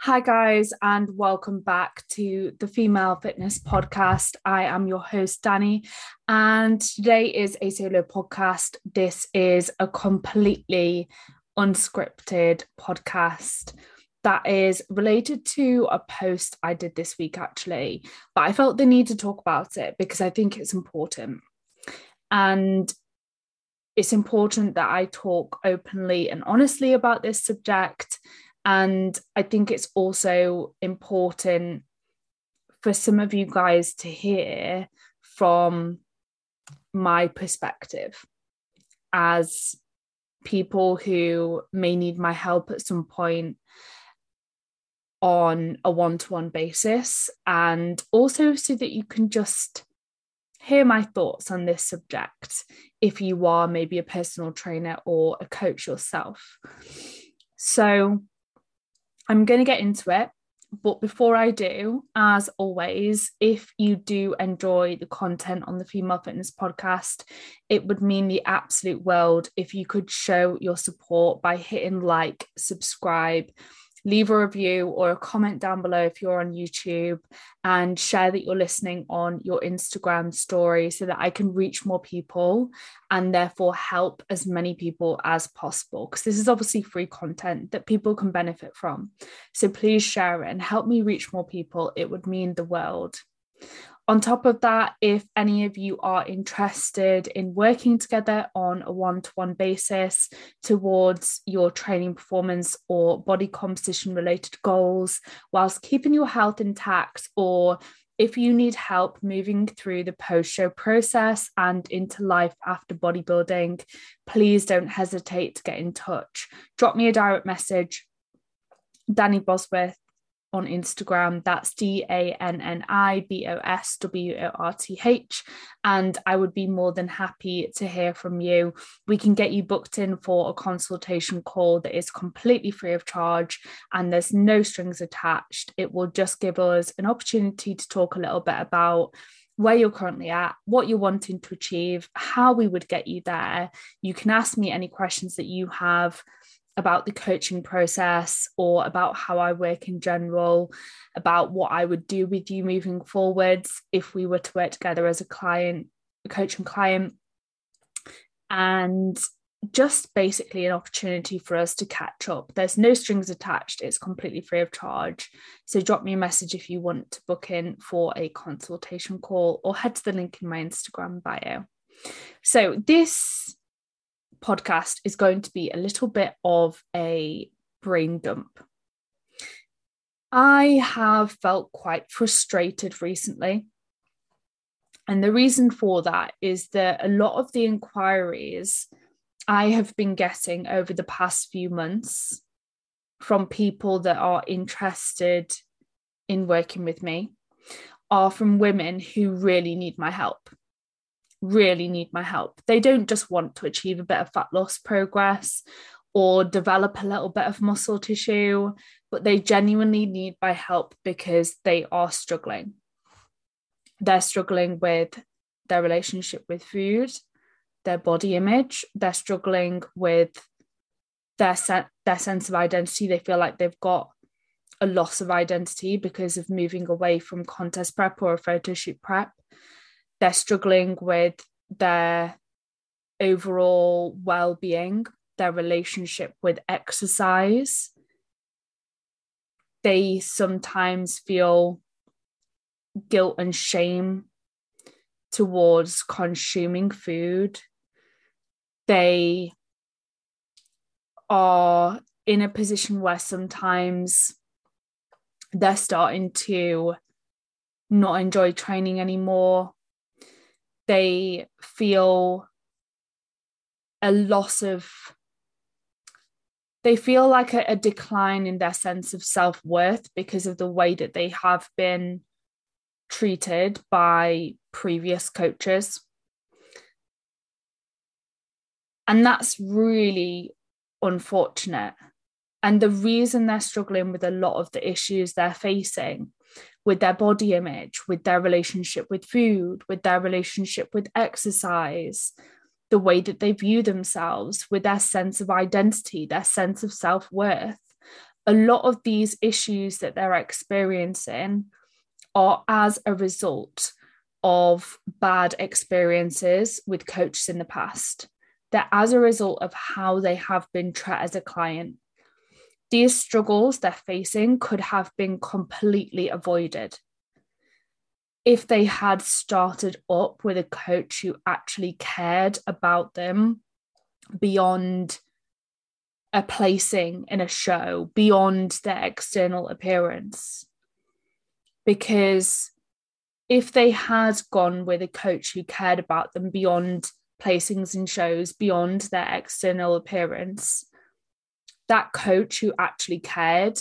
Hi, guys, and welcome back to the Female Fitness Podcast. I am your host, Danni, and today is a solo podcast. This is a completely unscripted podcast that is related to a post I did this week, actually, but I felt the need to talk about it because I think it's important. And it's important that I talk openly and honestly about this subject and I think it's also important for some of you guys to hear from my perspective as people who may need my help at some point on a one to one basis, and also so that you can just hear my thoughts on this subject if you are maybe a personal trainer or a coach yourself. So, I'm going to get into it. But before I do, as always, if you do enjoy the content on the Female Fitness Podcast, it would mean the absolute world if you could show your support by hitting like, subscribe, leave a review or a comment down below if you're on YouTube and share that you're listening on your Instagram story so that I can reach more people and therefore help as many people as possible. Because this is obviously free content that people can benefit from. So please share it and help me reach more people. It would mean the world. On top of that, if any of you are interested in working together on a one to one basis towards your training performance or body composition related goals, whilst keeping your health intact, or if you need help moving through the post show process and into life after bodybuilding, please don't hesitate to get in touch. Drop me a direct message, Danni Bosworth on Instagram. That's D A N N I B O S W O R T H. And I would be more than happy to hear from you. We can get you booked in for a consultation call that is completely free of charge and there's no strings attached. It will just give us an opportunity to talk a little bit about where you're currently at, what you're wanting to achieve, how we would get you there. You can ask me any questions that you have about the coaching process or about how I work in general, about what I would do with you moving forwards if we were to work together as a client, a coach and client. And just basically an opportunity for us to catch up. There's no strings attached, it's completely free of charge. So drop me a message if you want to book in for a consultation call or head to the link in my Instagram bio. So, this podcast is going to be a little bit of a brain dump. I have felt quite frustrated recently. And the reason for that is that a lot of the inquiries I have been getting over the past few months from people that are interested in working with me are from women who really need my help really need my help. They don't just want to achieve a bit of fat loss progress or develop a little bit of muscle tissue, but they genuinely need my help because they are struggling. They're struggling with their relationship with food, their body image, they're struggling with their se- their sense of identity. They feel like they've got a loss of identity because of moving away from contest prep or a photo shoot prep they're struggling with their overall well-being their relationship with exercise. They sometimes feel guilt and shame towards consuming food. They are in a position where sometimes they're starting to not enjoy training anymore they feel a loss of they feel like a, a decline in their sense of self-worth because of the way that they have been treated by previous coaches. And that's really unfortunate. And the reason they're struggling with a lot of the issues they're facing with their body image, with their relationship with food, with their relationship with exercise, the way that they view themselves, with their sense of identity, their sense of self worth, a lot of these issues that they're experiencing are as a result of bad experiences with coaches in the past. They're as a result of how they have been treated as a client. These struggles they're facing could have been completely avoided if they had started up with a coach who actually cared about them beyond a placing in a show, beyond their external appearance. Because if they had gone with a coach who cared about them beyond placings in shows, beyond their external appearance, that coach who actually cared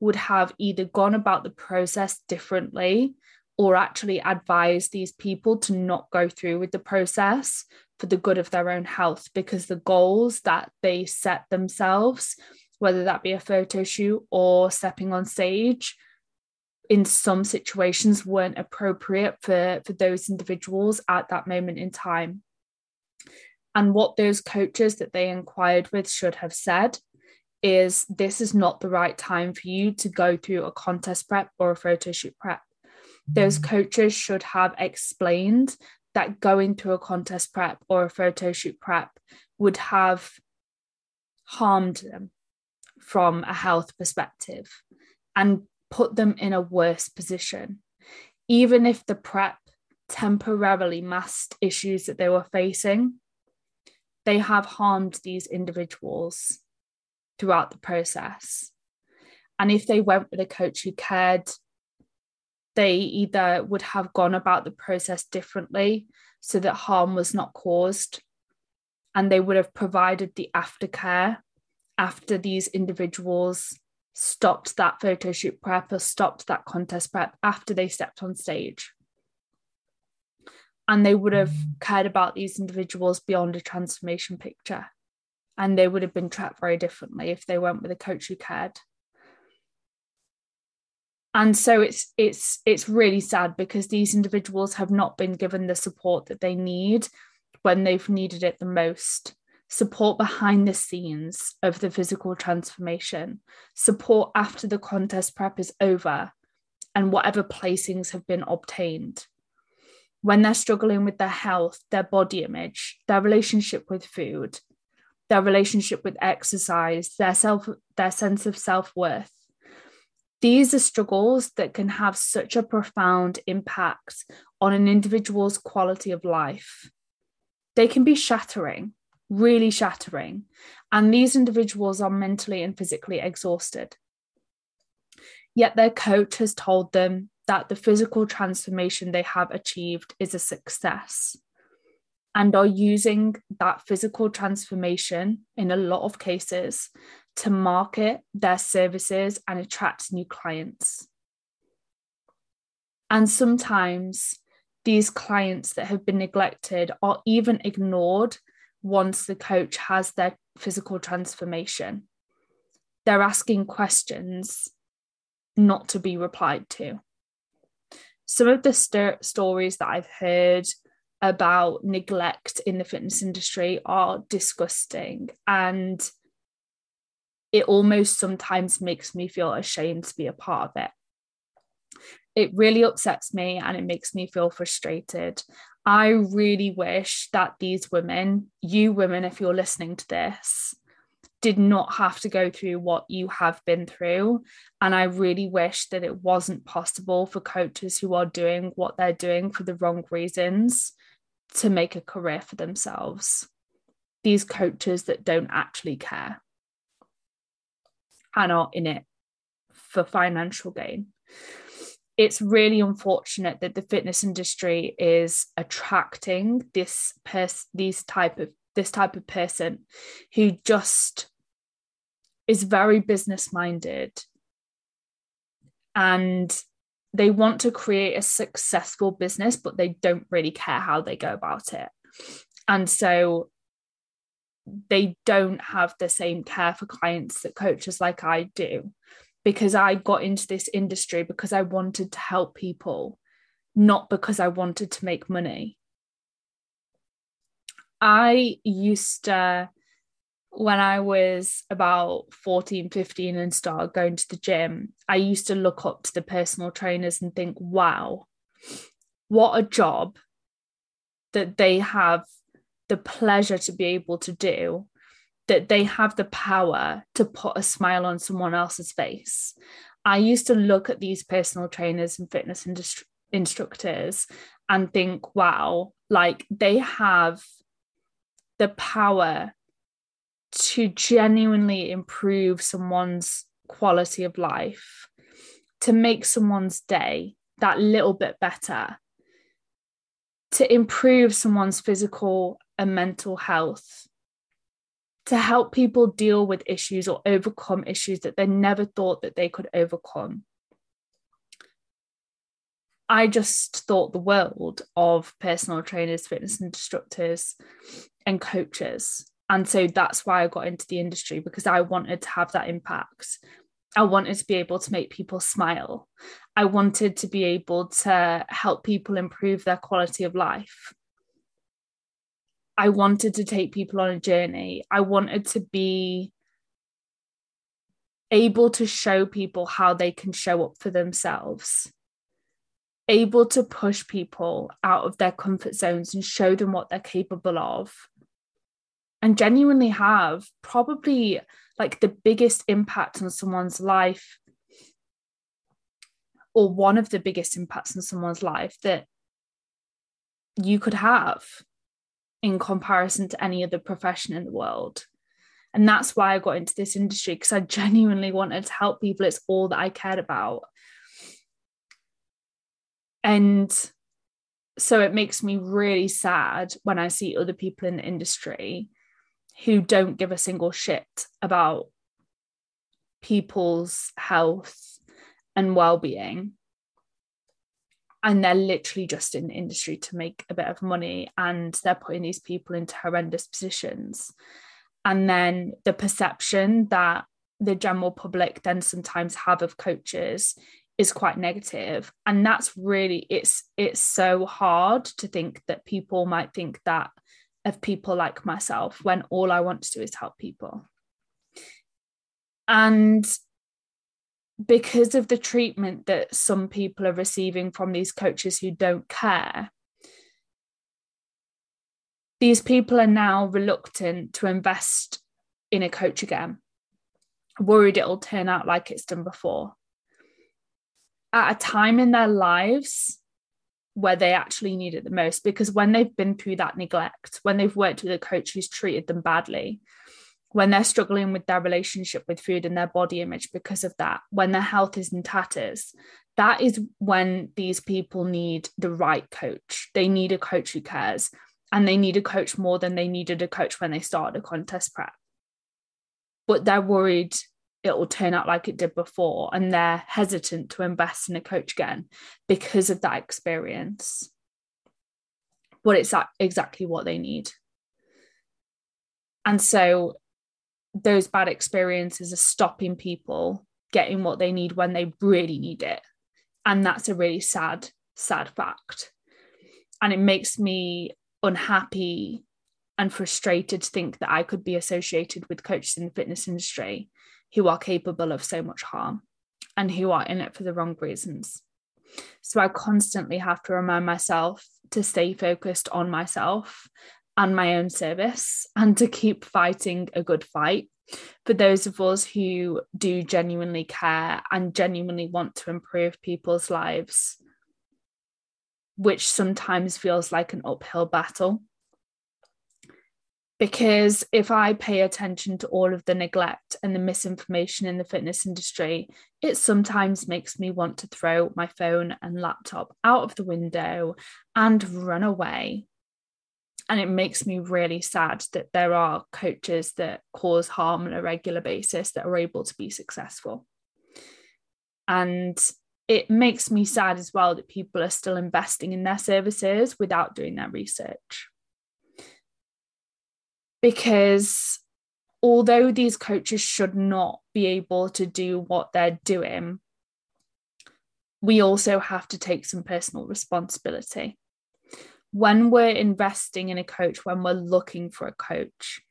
would have either gone about the process differently or actually advised these people to not go through with the process for the good of their own health because the goals that they set themselves, whether that be a photo shoot or stepping on stage, in some situations weren't appropriate for, for those individuals at that moment in time. And what those coaches that they inquired with should have said is this is not the right time for you to go through a contest prep or a photo shoot prep. Those mm. coaches should have explained that going through a contest prep or a photo shoot prep would have harmed them from a health perspective and put them in a worse position. Even if the prep temporarily masked issues that they were facing, they have harmed these individuals throughout the process. And if they went with a coach who cared they either would have gone about the process differently so that harm was not caused, and they would have provided the aftercare after these individuals stopped that photo shoot prep or stopped that contest prep after they stepped on stage. And they would have mm. cared about these individuals beyond a transformation picture. And they would have been trapped very differently if they went with a coach who cared. And so it's it's it's really sad because these individuals have not been given the support that they need when they've needed it the most. Support behind the scenes of the physical transformation. Support after the contest prep is over and whatever placings have been obtained. When they're struggling with their health their body image their relationship with food their relationship with exercise their self their sense of self-worth these are struggles that can have such a profound impact on an individual's quality of life. They can be shattering, really shattering, and these individuals are mentally and physically exhausted. Yet their coach has told them that the physical transformation they have achieved is a success and are using that physical transformation in a lot of cases to market their services and attract new clients. And sometimes these clients that have been neglected are even ignored once the coach has their physical transformation. They're asking questions not to be replied to. Some of the st- stories that I've heard about neglect in the fitness industry are disgusting and it almost sometimes makes me feel ashamed to be a part of it. It really upsets me and it makes me feel frustrated. I really wish that these women, you women, if you're listening to this, did not have to go through what you have been through. And I really wish that it wasn't possible for coaches who are doing what they're doing for the wrong reasons to make a career for themselves. These coaches that don't actually care and are in it for financial gain. It's really unfortunate that the fitness industry is attracting this pers- these type of this type of person who just is very business minded and they want to create a successful business but they don't really care how they go about it and so they don't have the same care for clients that coaches like I do because I got into this industry because I wanted to help people, not because I wanted to make money. I used to, when I was about 14, 15 and started going to the gym, I used to look up to the personal trainers and think, wow, what a job that they have the pleasure to be able to do, that they have the power to put a smile on someone else's face. I used to look at these personal trainers and fitness industri- instructors and think, wow, like they have the power to genuinely improve someone's quality of life, to make someone's day that little bit better, to improve someone's physical and mental health, to help people deal with issues or overcome issues that they never thought that they could overcome. I just thought the world of personal trainers, fitness instructors, and coaches. And so that's why I got into the industry because I wanted to have that impact. I wanted to be able to make people smile. I wanted to be able to help people improve their quality of life. I wanted to take people on a journey. I wanted to be able to show people how they can show up for themselves, able to push people out of their comfort zones and show them what they're capable of and genuinely have probably like the biggest impact on someone's life or one of the biggest impacts on someone's life that you could have in comparison to any other profession in the world. And that's why I got into this industry because I genuinely wanted to help people. It's all that I cared about. And so it makes me really sad when I see other people in the industry who don't give a single shit about people's health and well-being. And they're literally just in the industry to make a bit of money and they're putting these people into horrendous positions. And then the perception that the general public then sometimes have of coaches is quite negative. And that's really it's it's so hard to think that people might think that of people like myself when all I want to do is help people. And because of the treatment that some people are receiving from these coaches who don't care, these people are now reluctant to invest in a coach again, worried it'll turn out like it's done before. At a time in their lives where they actually need it the most because when they've been through that neglect, when they've worked with a coach who's treated them badly, when they're struggling with their relationship with food and their body image because of that, when their health is in tatters, that is when these people need the right coach. They need a coach who cares and they need a coach more than they needed a coach when they started a contest prep. But they're worried it will turn out like it did before and they're hesitant to invest in a coach again because of that experience. But it's exactly what they need. And so those bad experiences are stopping people getting what they need when they really need it. And that's a really sad sad fact. And it makes me unhappy and frustrated to think that I could be associated with coaches in the fitness industry who are capable of so much harm and who are in it for the wrong reasons. So I constantly have to remind myself to stay focused on myself and my own service and to keep fighting a good fight. For those of us who do genuinely care and genuinely want to improve people's lives, which sometimes feels like an uphill battle because if I pay attention to all of the neglect and the misinformation in the fitness industry, it sometimes makes me want to throw my phone and laptop out of the window and run away. And it makes me really sad that there are coaches that cause harm on a regular basis that are able to be successful. And it makes me sad as well that people are still investing in their services without doing their research because although these coaches should not be able to do what they're doing, we also have to take some personal responsibility. When we're investing in a coach, when we're looking for a coach,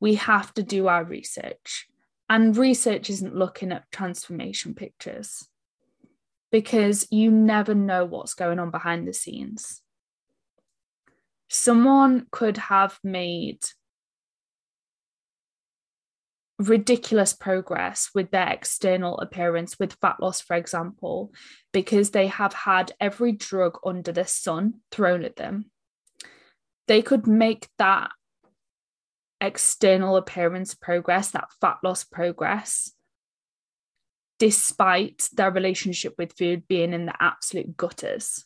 we have to do our research. And research isn't looking at transformation pictures because you never know what's going on behind the scenes. Someone could have made ridiculous progress with their external appearance, with fat loss, for example, because they have had every drug under the sun thrown at them. They could make that external appearance progress, that fat loss progress, despite their relationship with food being in the absolute gutters.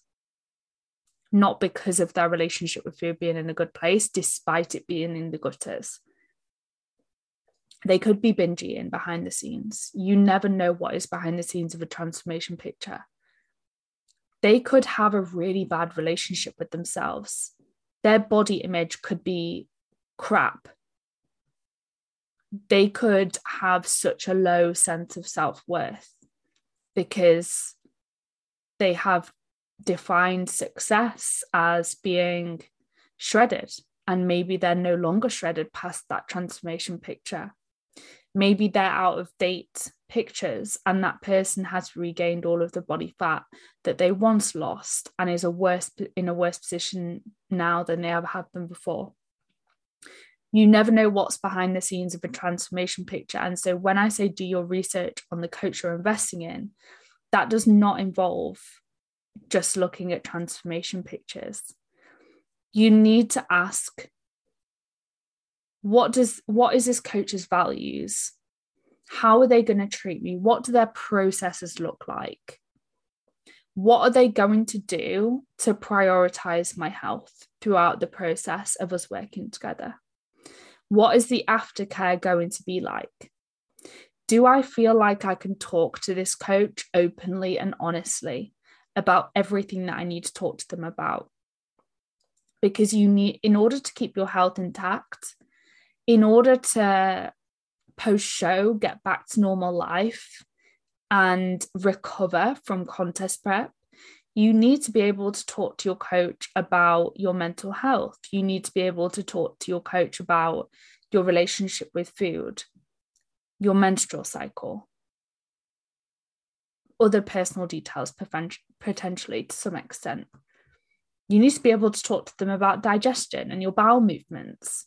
Not because of their relationship with food being in a good place, despite it being in the gutters they could be binge eating behind the scenes. You never know what is behind the scenes of a transformation picture. They could have a really bad relationship with themselves. Their body image could be crap. They could have such a low sense of self worth because they have defined success as being shredded and maybe they're no longer shredded past that transformation picture maybe they're out of date pictures and that person has regained all of the body fat that they once lost and is a worse in a worse position now than they ever have been before. You never know what's behind the scenes of a transformation picture. And so when i say do your research on the coach you're investing in that does not involve just looking at transformation pictures. You need to ask what does what is this coach's values? How are they going to treat me? What do their processes look like? What are they going to do to prioritize my health throughout the process of us working together? What is the aftercare going to be like? Do i feel like i can talk to this coach openly and honestly about everything that i need to talk to them about? Because you need in order to keep your health intact in order to post show get back to normal life and recover from contest prep, you need to be able to talk to your coach about your mental health. You need to be able to talk to your coach about your relationship with food, your menstrual cycle, other personal details, potentially to some extent. You need to be able to talk to them about digestion and your bowel movements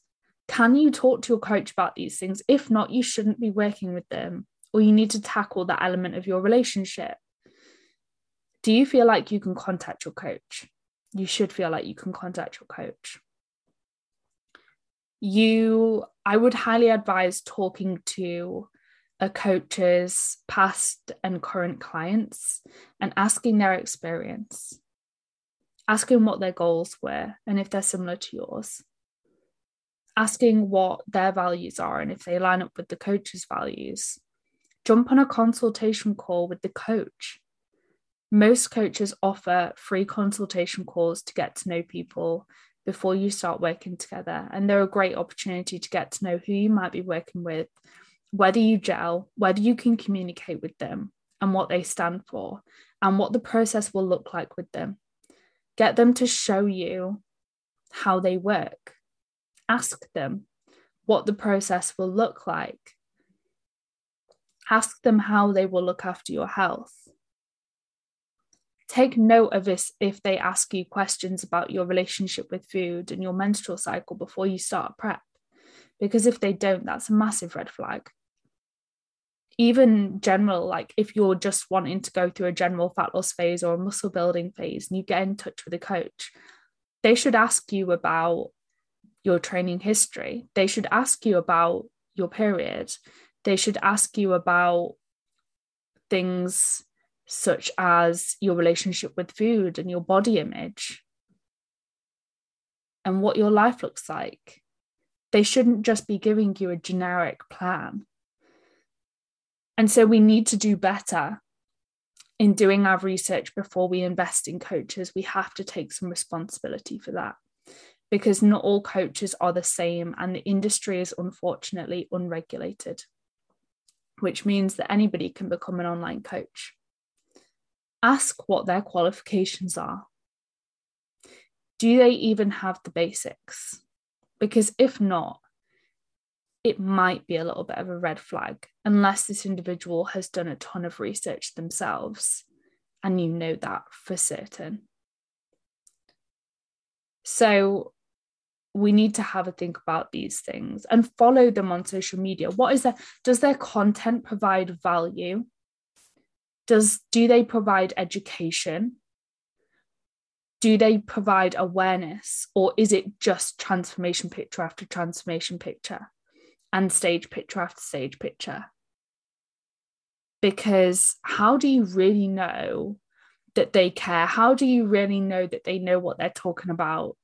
can you talk to your coach about these things? If not, you shouldn't be working with them, or you need to tackle that element of your relationship. Do you feel like you can contact your coach? You should feel like you can contact your coach. You, I would highly advise talking to a coach's past and current clients and asking their experience, asking what their goals were and if they're similar to yours asking what their values are and if they line up with the coach's values. Jump on a consultation call with the coach. Most coaches offer free consultation calls to get to know people before you start working together. And they're a great opportunity to get to know who you might be working with, whether you gel, whether you can communicate with them and what they stand for, and what the process will look like with them. Get them to show you how they work ask them what the process will look like. Ask them how they will look after your health. Take note of this if they ask you questions about your relationship with food and your menstrual cycle before you start prep. Because if they don't, that's a massive red flag. Even general, like if you're just wanting to go through a general fat loss phase or a muscle building phase and you get in touch with a coach, they should ask you about your training history. They should ask you about your period. They should ask you about things such as your relationship with food and your body image and what your life looks like. They shouldn't just be giving you a generic plan. And so we need to do better in doing our research before we invest in coaches. We have to take some responsibility for that because not all coaches are the same and the industry is unfortunately unregulated, which means that anybody can become an online coach. Ask what their qualifications are. Do they even have the basics? Because if not, it might be a little bit of a red flag unless this individual has done a ton of research themselves and you know that for certain. So we need to have a think about these things and follow them on social media. What is their does their content provide value? Does do they provide education? Do they provide awareness or is it just transformation picture after transformation picture and stage picture after stage picture? Because how do you really know that they care? How do you really know that they know what they're talking about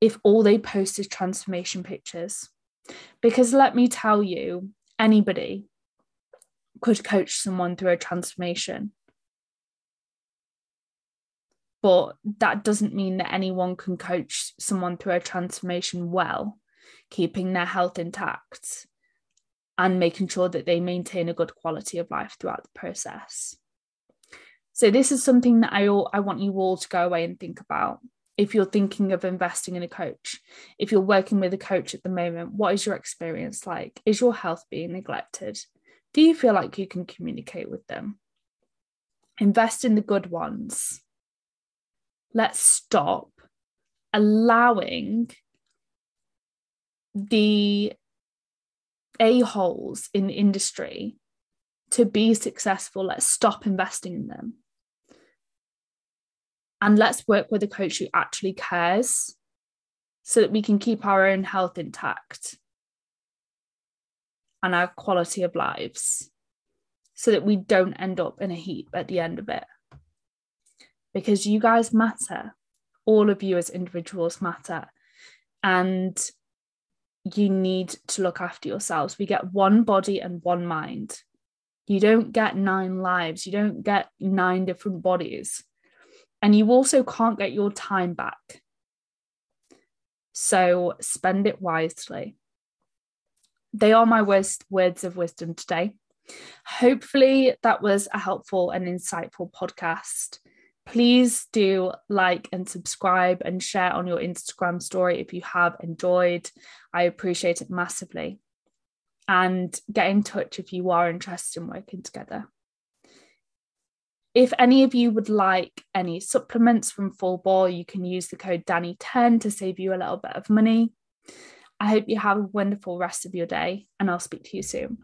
if all they post is transformation pictures. Because let me tell you, anybody could coach someone through a transformation. But that doesn't mean that anyone can coach someone through a transformation well, keeping their health intact and making sure that they maintain a good quality of life throughout the process. So, this is something that I, all, I want you all to go away and think about if you're thinking of investing in a coach, if you're working with a coach at the moment, what is your experience like? Is your health being neglected? Do you feel like you can communicate with them? Invest in the good ones. Let's stop allowing the a-holes in industry to be successful. Let's stop investing in them and let's work with a coach who actually cares so that we can keep our own health intact and our quality of lives so that we don't end up in a heap at the end of it. Because you guys matter. All of you as individuals matter. And you need to look after yourselves. We get one body and one mind. You don't get nine lives, you don't get nine different bodies and you also can't get your time back. So spend it wisely. They are my worst words of wisdom today. Hopefully, that was a helpful and insightful podcast. Please do like and subscribe and share on your Instagram story if you have enjoyed. I appreciate it massively. And get in touch if you are interested in working together. If any of you would like any supplements from Full Ball, you can use the code Danni10 to save you a little bit of money. I hope you have a wonderful rest of your day, and I'll speak to you soon.